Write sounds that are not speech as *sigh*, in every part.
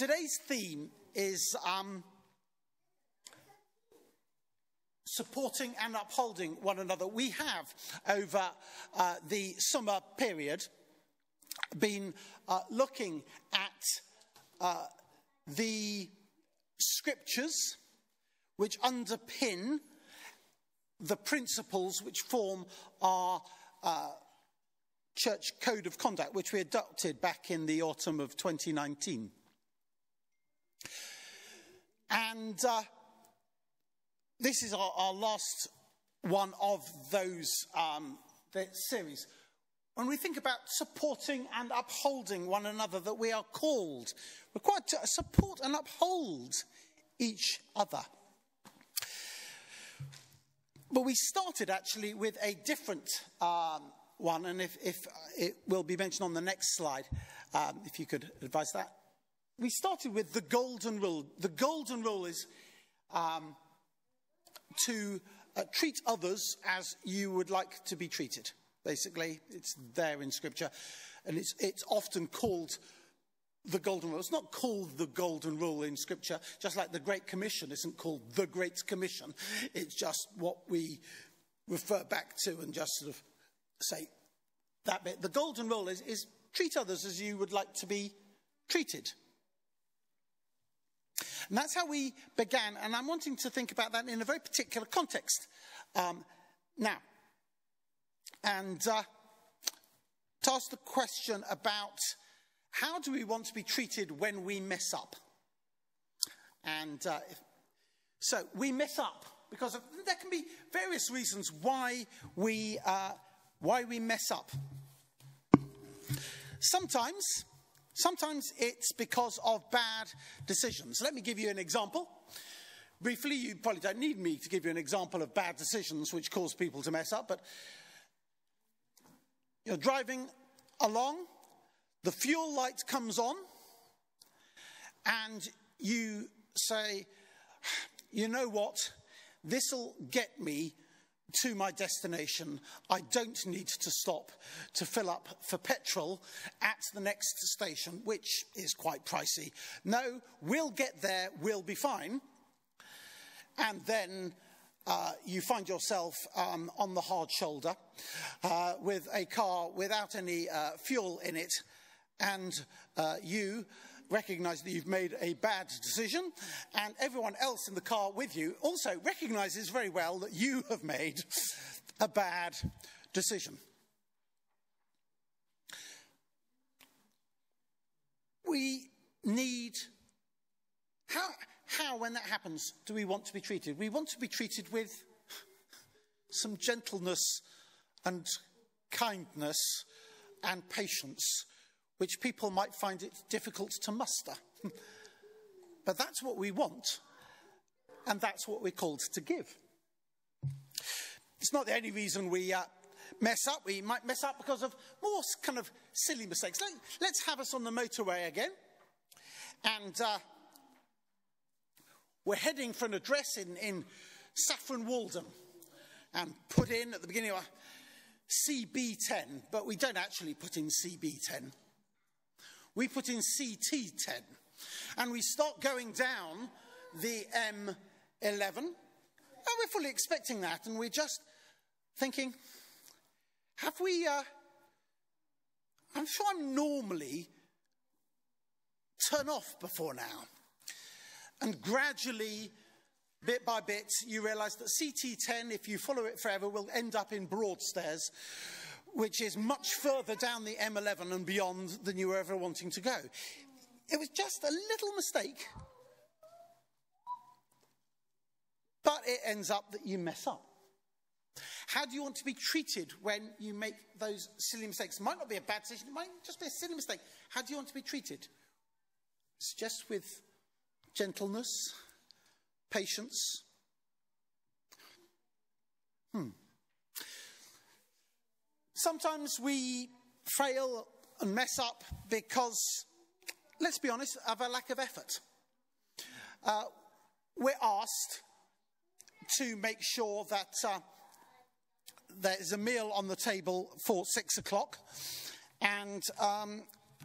today's theme is um, supporting and upholding one another. We have, over uh, the summer period, been uh, looking at uh, the scriptures which underpin the principles which form our uh, church code of conduct, which we adopted back in the autumn of 2019. And uh, this is our, our, last one of those um, series. When we think about supporting and upholding one another, that we are called, required to support and uphold each other. But we started actually with a different um, one, and if, if, it will be mentioned on the next slide, um, if you could advise that. We started with the golden rule. The golden rule is um, to uh, treat others as you would like to be treated. Basically, it's there in Scripture, and it's, it's often called the golden rule. It's not called the golden rule in scripture, just like the Great Commission isn't called the Great Commission. It's just what we refer back to and just sort of say that bit. The golden rule is, is treat others as you would like to be treated. And that's how we began, and I'm wanting to think about that in a very particular context um, now. And uh, to ask the question about how do we want to be treated when we mess up? And uh, so we mess up because of, there can be various reasons why we, uh, why we mess up. Sometimes, sometimes it's because of bad decisions. Let me give you an example. Briefly, you probably don't need me to give you an example of bad decisions which cause people to mess up, but you're driving along the fuel light comes on, and you say, you know what? This'll get me to my destination. I don't need to stop to fill up for petrol at the next station, which is quite pricey. No, we'll get there, we'll be fine. And then uh, you find yourself um, on the hard shoulder uh, with a car without any uh, fuel in it and uh, you recognize that you've made a bad decision, and everyone else in the car with you also recognizes very well that you have made a bad decision. We need. How, how, when that happens, do we want to be treated? We want to be treated with some gentleness and kindness and patience which people might find it difficult to muster. *laughs* but that's what we want, and that's what we're called to give. It's not the only reason we uh, mess up. We might mess up because of more kind of silly mistakes. Let, us have us on the motorway again. And uh, we're heading for an address in, in Saffron Walden and put in at the beginning of CB10, but we don't actually put in CB10 we put in CT10 and we start going down the M11. And we're fully expecting that, and we're just thinking, have we. Uh, I'm sure I'm normally turn off before now. And gradually, bit by bit, you realize that CT10, if you follow it forever, will end up in Broadstairs, which is much further down the M11 and beyond than you were ever wanting to go. It was just a little mistake, but it ends up that you mess up. How do you want to be treated when you make those silly mistakes? It might not be a bad decision, it might just be a silly mistake. How do you want to be treated? It's just with gentleness, patience. Hmm. Sometimes we fail and mess up because, let's be honest, of a lack of effort. Uh, we're asked to make sure that uh, there's a meal on the table for six o'clock, and um,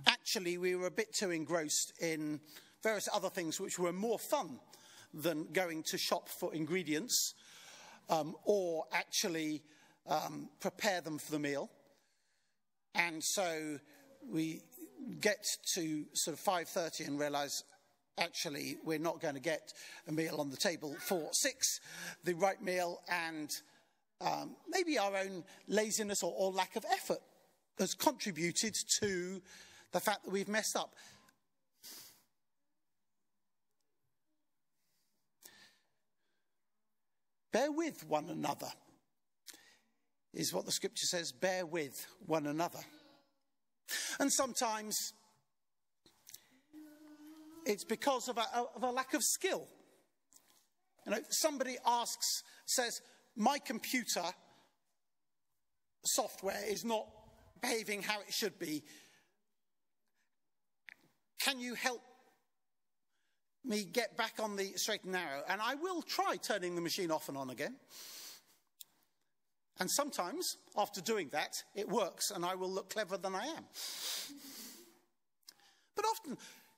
actually, we were a bit too engrossed in various other things which were more fun than going to shop for ingredients um, or actually um, prepare them for the meal. And so we get to sort of 5.30 and realise actually we're not going to get a meal on the table for six, the right meal, and um, maybe our own laziness or, or lack of effort has contributed to the fact that we've messed up. Bear with one another, is what the scripture says. Bear with one another. And sometimes it's because of a, of a lack of skill. You know, somebody asks, says, my computer software is not behaving how it should be. Can you help me get back on the straight and narrow? And I will try turning the machine off and on again. And sometimes, after doing that, it works and I will look cleverer than I am. But often,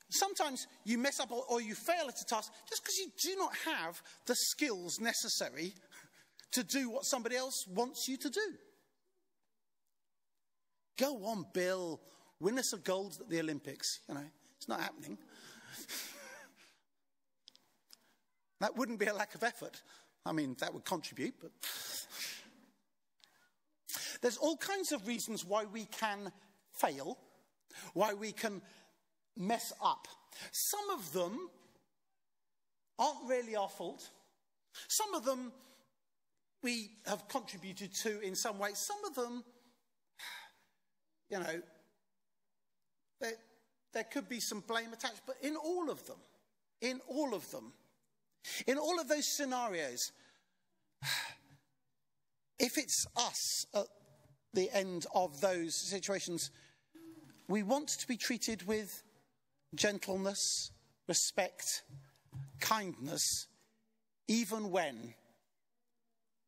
Sometimes you mess up or, or you fail at a task just because you do not have the skills necessary to do what somebody else wants you to do. Go on, Bill. Win us a gold at the Olympics. You know, it's not happening. *laughs* that wouldn't be a lack of effort. I mean, that would contribute, but. *laughs* There's all kinds of reasons why we can fail, why we can mess up. Some of them aren't really our fault. Some of them we have contributed to in some way. Some of them, *sighs* you know, there, there could be some blame attached, but in all of them, in all of them, in all of those scenarios, *sighs* if it's us at the end of those situations, we want to be treated with gentleness, respect, kindness, even when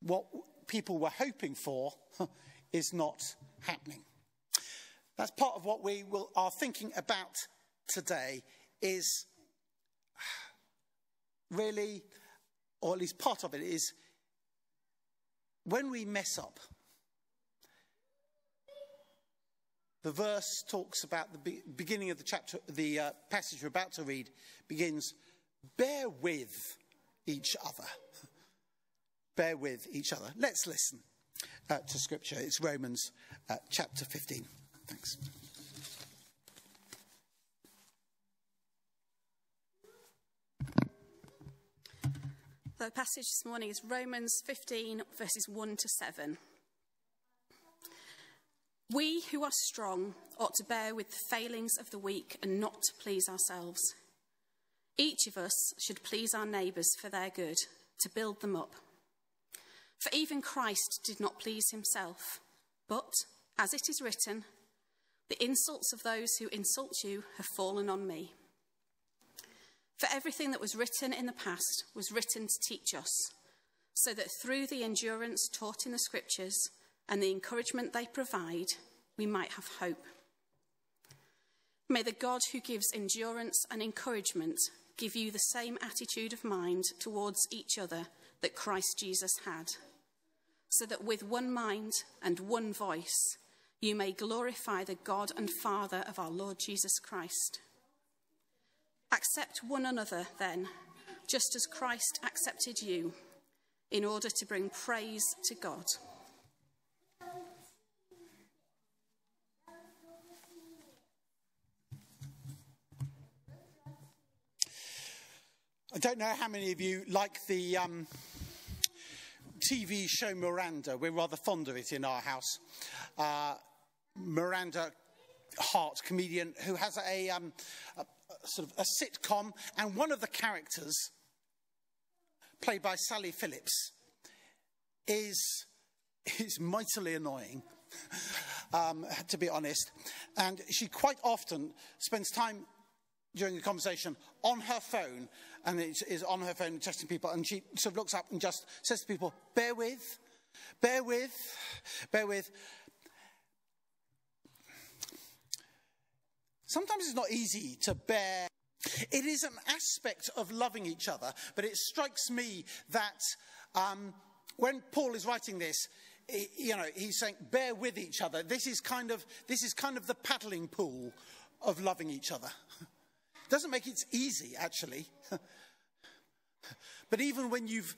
what people were hoping for *laughs* is not happening. That's part of what we will, are thinking about today is really, or at least part of it is when we mess up, The verse talks about the be- beginning of the chapter, the uh, passage we're about to read begins, bear with each other. *laughs* bear with each other. Let's listen uh, to scripture. It's Romans uh, chapter 15. Thanks. The passage this morning is Romans 15, verses 1 to 7. We who are strong ought to bear with the failings of the weak and not to please ourselves. Each of us should please our neighbours for their good, to build them up. For even Christ did not please himself, but, as it is written, the insults of those who insult you have fallen on me. For everything that was written in the past was written to teach us, so that through the endurance taught in the Scriptures, and the encouragement they provide, we might have hope. May the God who gives endurance and encouragement give you the same attitude of mind towards each other that Christ Jesus had, so that with one mind and one voice you may glorify the God and Father of our Lord Jesus Christ. Accept one another, then, just as Christ accepted you, in order to bring praise to God. I don't know how many of you like the um, TV show Miranda. We're rather fond of it in our house. Uh, Miranda Hart, comedian, who has a, um, a, a, sort of a sitcom, and one of the characters, played by Sally Phillips, is is mightily annoying. *laughs* Um, to be honest, and she quite often spends time during the conversation on her phone and it is on her phone testing people and she sort of looks up and just says to people, bear with, bear with, bear with. Sometimes it's not easy to bear It is an aspect of loving each other, but it strikes me that um, when Paul is writing this, you know, he's saying, bear with each other. This is kind of, this is kind of the paddling pool of loving each other. *laughs* Doesn't make it easy, actually. *laughs* but even when you've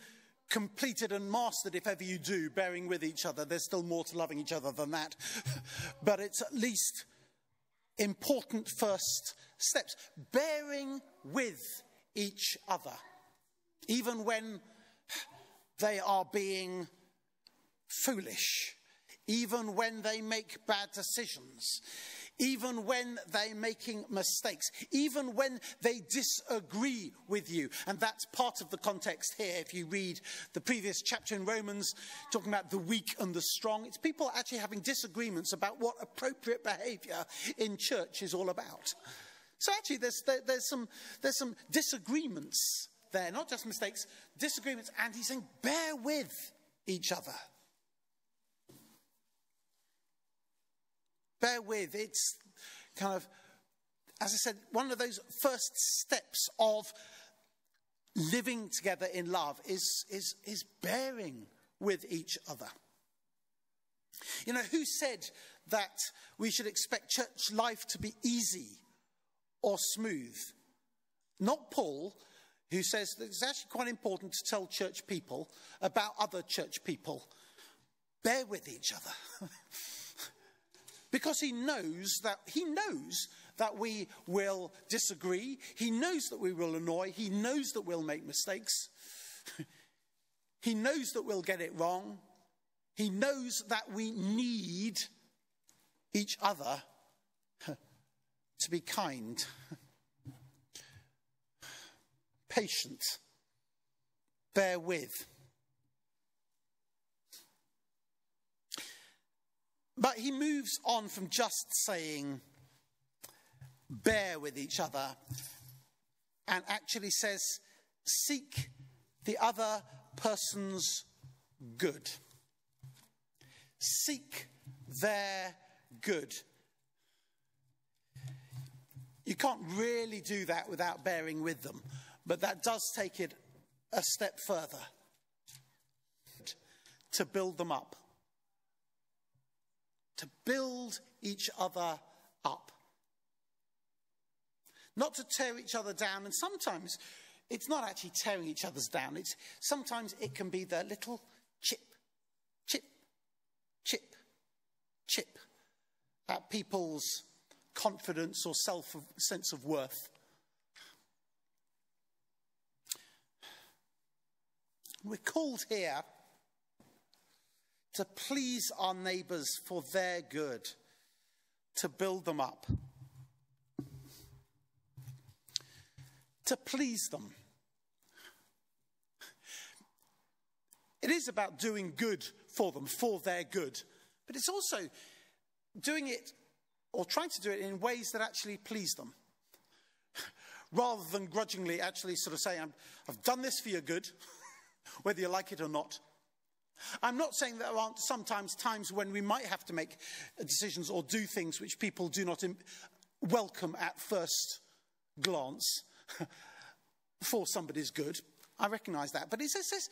completed and mastered, if ever you do, bearing with each other, there's still more to loving each other than that. *laughs* but it's at least important first steps. Bearing with each other, even when they are being foolish, even when they make bad decisions, even when they're making mistakes, even when they disagree with you. And that's part of the context here. If you read the previous chapter in Romans, talking about the weak and the strong, it's people actually having disagreements about what appropriate behavior in church is all about. So actually, there's, there, there's, some, there's some disagreements there, not just mistakes, disagreements. And he's saying, bear with each other. Bear with. It's kind of, as I said, one of those first steps of living together in love is, is, is bearing with each other. You know, who said that we should expect church life to be easy or smooth? Not Paul, who says that it's actually quite important to tell church people about other church people. Bear with each other. *laughs* because he knows that he knows that we will disagree. He knows that we will annoy. He knows that we'll make mistakes. *laughs* he knows that we'll get it wrong. He knows that we need each other *laughs* to be kind, *laughs* patient, bear with. But he moves on from just saying, bear with each other, and actually says, seek the other person's good. Seek their good. You can't really do that without bearing with them, but that does take it a step further to build them up to build each other up. Not to tear each other down, and sometimes it's not actually tearing each other's down. It's sometimes it can be the little chip, chip, chip, chip at people's confidence or self sense of worth. We're called here to please our neighbours for their good, to build them up, to please them. It is about doing good for them, for their good, but it's also doing it or trying to do it in ways that actually please them. Rather than grudgingly actually sort of saying, I've done this for your good, *laughs* whether you like it or not. I'm not saying there aren't sometimes times when we might have to make decisions or do things which people do not welcome at first glance *laughs* for somebody's good. I recognize that. But it says, says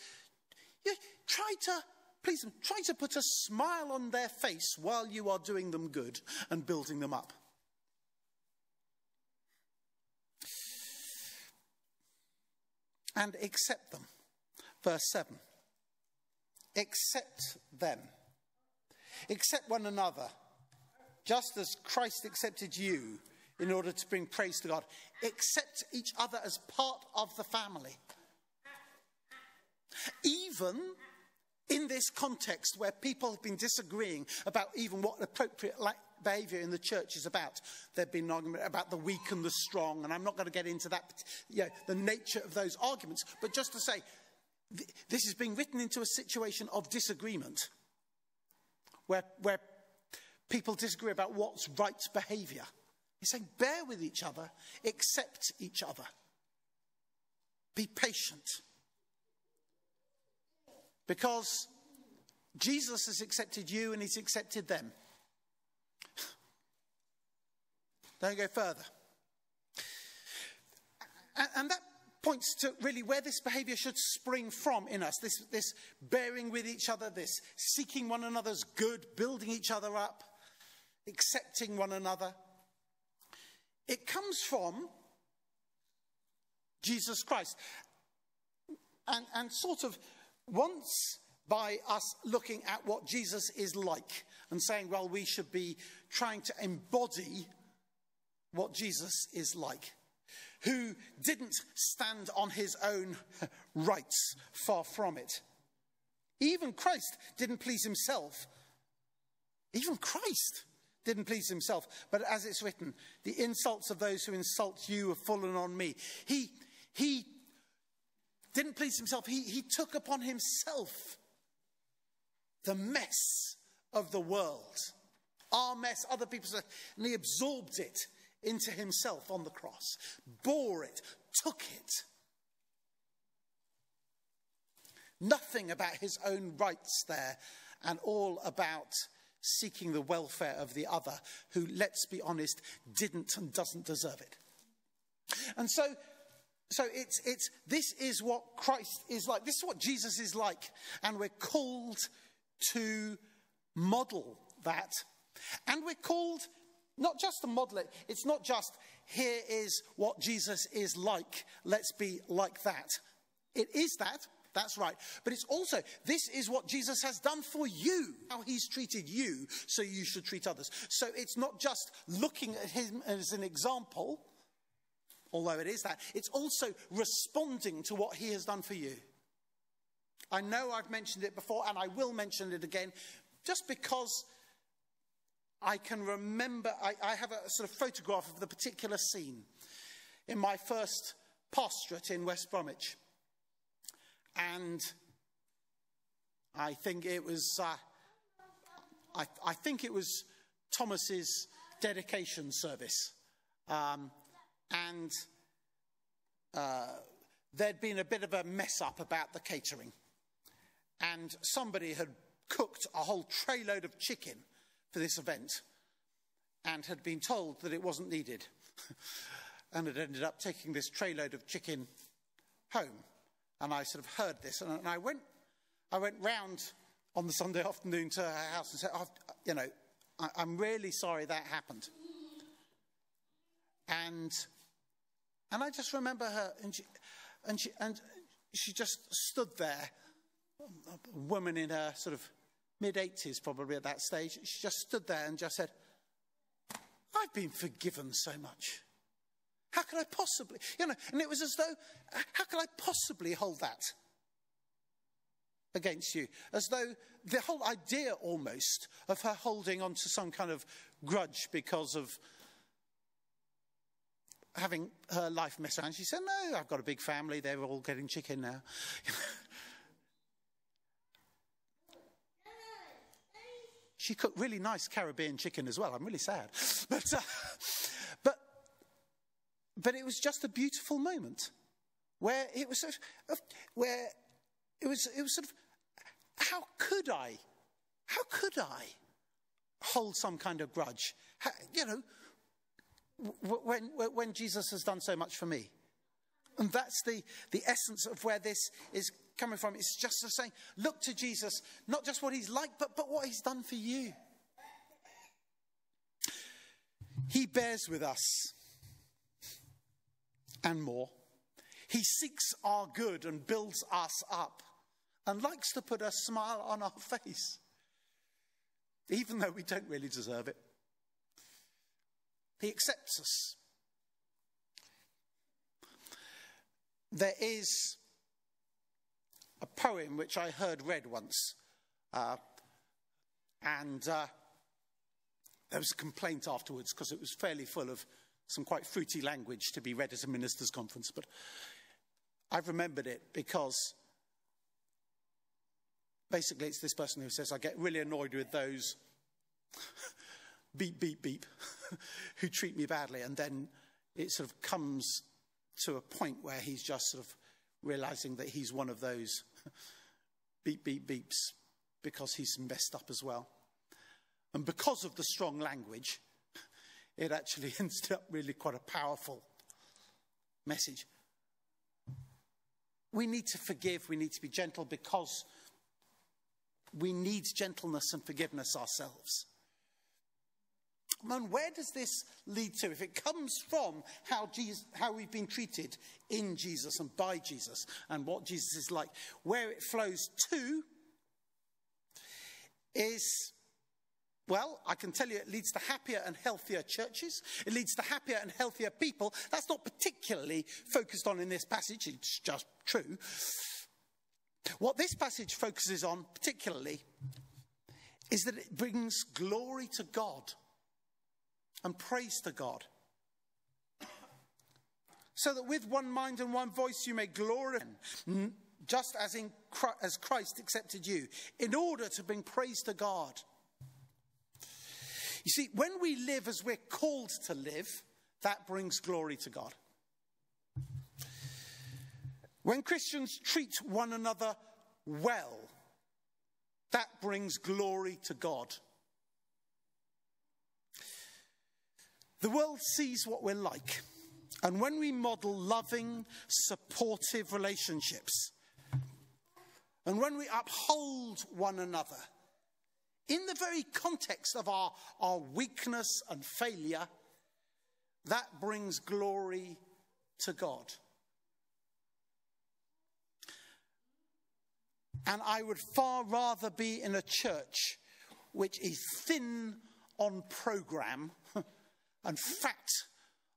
you try to please them, try to put a smile on their face while you are doing them good and building them up. And accept them. Verse 7 accept them. Accept one another, just as Christ accepted you in order to bring praise to God. Accept each other as part of the family. Even in this context where people have been disagreeing about even what appropriate behavior in the church is about. There've been argument about the weak and the strong, and I'm not going to get into that, you know, the nature of those arguments, but just to say this is being written into a situation of disagreement where, where people disagree about what's right behavior. He's saying, bear with each other, accept each other, be patient. Because Jesus has accepted you and he's accepted them. *sighs* Don't go further. and, that points to really where this behavior should spring from in us this, this bearing with each other, this seeking one another's good, building each other up, accepting one another. It comes from Jesus Christ. And, and sort of once by us looking at what Jesus is like and saying, well, we should be trying to embody what Jesus is like, who didn't stand on his own rights, far from it. Even Christ didn't please himself. Even Christ didn't please himself. But as it's written, the insults of those who insult you have fallen on me. He, he didn't please himself. He, he took upon himself the mess of the world, our mess, other people's and he absorbed it into himself on the cross, bore it, took it. Nothing about his own rights there, and all about seeking the welfare of the other, who, let's be honest, didn't and doesn't deserve it. And so, so it's, it's, this is what Christ is like. This is what Jesus is like. And we're called to model that. And we're called not just to model it, it's not just here is what Jesus is like, let's be like that. It is that, that's right. But it's also, this is what Jesus has done for you, how he's treated you, so you should treat others. So it's not just looking at him as an example, although it is that, it's also responding to what he has done for you. I know I've mentioned it before, and I will mention it again, just because I can remember, I, I have a sort of photograph of the particular scene in my first pastorate in West Bromwich. And I think it was, uh, I, I, think it was Thomas's dedication service. Um, and uh, there'd been a bit of a mess up about the catering. And somebody had cooked a whole tray load of chicken for this event and had been told that it wasn't needed *laughs* and had ended up taking this tray load of chicken home. And I sort of heard this and I went, I went round on the Sunday *laughs* afternoon to her house and said, oh, you know, I, I'm really sorry that happened. And, and I just remember her and she, and she, and she just stood there, a woman in her sort of mid 80s probably at that stage. She just stood there and just said, I've been forgiven so much. How could I possibly? You know, and it was as though, how could I possibly hold that against you? As though the whole idea almost of her holding on to some kind of grudge because of having her life messed around. She said, No, I've got a big family. They're all getting chicken now. *laughs* She cooked really nice Caribbean chicken as well. I'm really sad. *laughs* But, uh, but, but it was just a beautiful moment where it was sort of, where it was, it was sort of, how could I, how could I hold some kind of grudge? How, you know, when, when Jesus has done so much for me. And that's the, the essence of where this is coming from. It's just the saying, look to Jesus, not just what he's like, but, but what he's done for you. He bears with us and more. He seeks our good and builds us up and likes to put a smile on our face, even though we don't really deserve it. He accepts us. There is a poem which I heard read once. Uh, and uh, there was a complaint afterwards because it was fairly full of some quite fruity language to be read at a minister's conference. But I've remembered it because basically it's this person who says, I get really annoyed with those *laughs* beep, beep, beep *laughs* who treat me badly. And then it sort of comes to a point where he's just sort of realizing that he's one of those *laughs* beep, beep, beeps because he's messed up as well. And because of the strong language, *laughs* it actually *laughs* ends up really quite a powerful message. we need to forgive, we need to be gentle because we need gentleness and forgiveness ourselves. And where does this lead to? If it comes from how, Jesus, how we've been treated in Jesus and by Jesus and what Jesus is like, where it flows to is, well, I can tell you it leads to happier and healthier churches. It leads to happier and healthier people. That's not particularly focused on in this passage, it's just true. What this passage focuses on particularly is that it brings glory to God and praise to God. So that with one mind and one voice you may glorify Him, just as, in, as Christ accepted you, in order to bring praise to God. You see, when we live as we're called to live, that brings glory to God. When Christians treat one another well, that brings glory to God. The world sees what we're like. And when we model loving, supportive relationships, and when we uphold one another, in the very context of our, our weakness and failure, that brings glory to God. And I would far rather be in a church which is thin on program and fat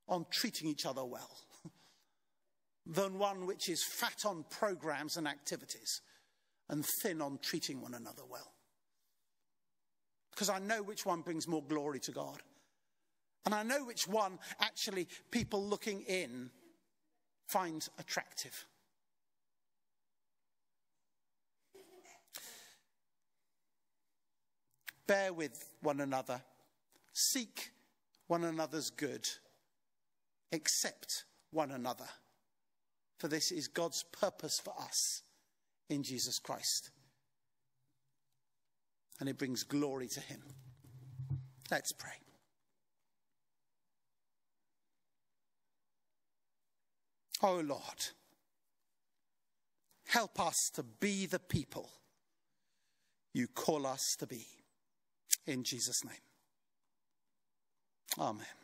on treating each other well *laughs* than one which is fat on programs and activities and thin on treating one another well. Because I know which one brings more glory to God. And I know which one actually people looking in find attractive. Bear with one another. Seek one another's good. Accept one another. For this is God's purpose for us in Jesus Christ. And it brings glory to Him. Let's pray. Oh Lord, help us to be the people you call us to be. In Jesus' name. Amen.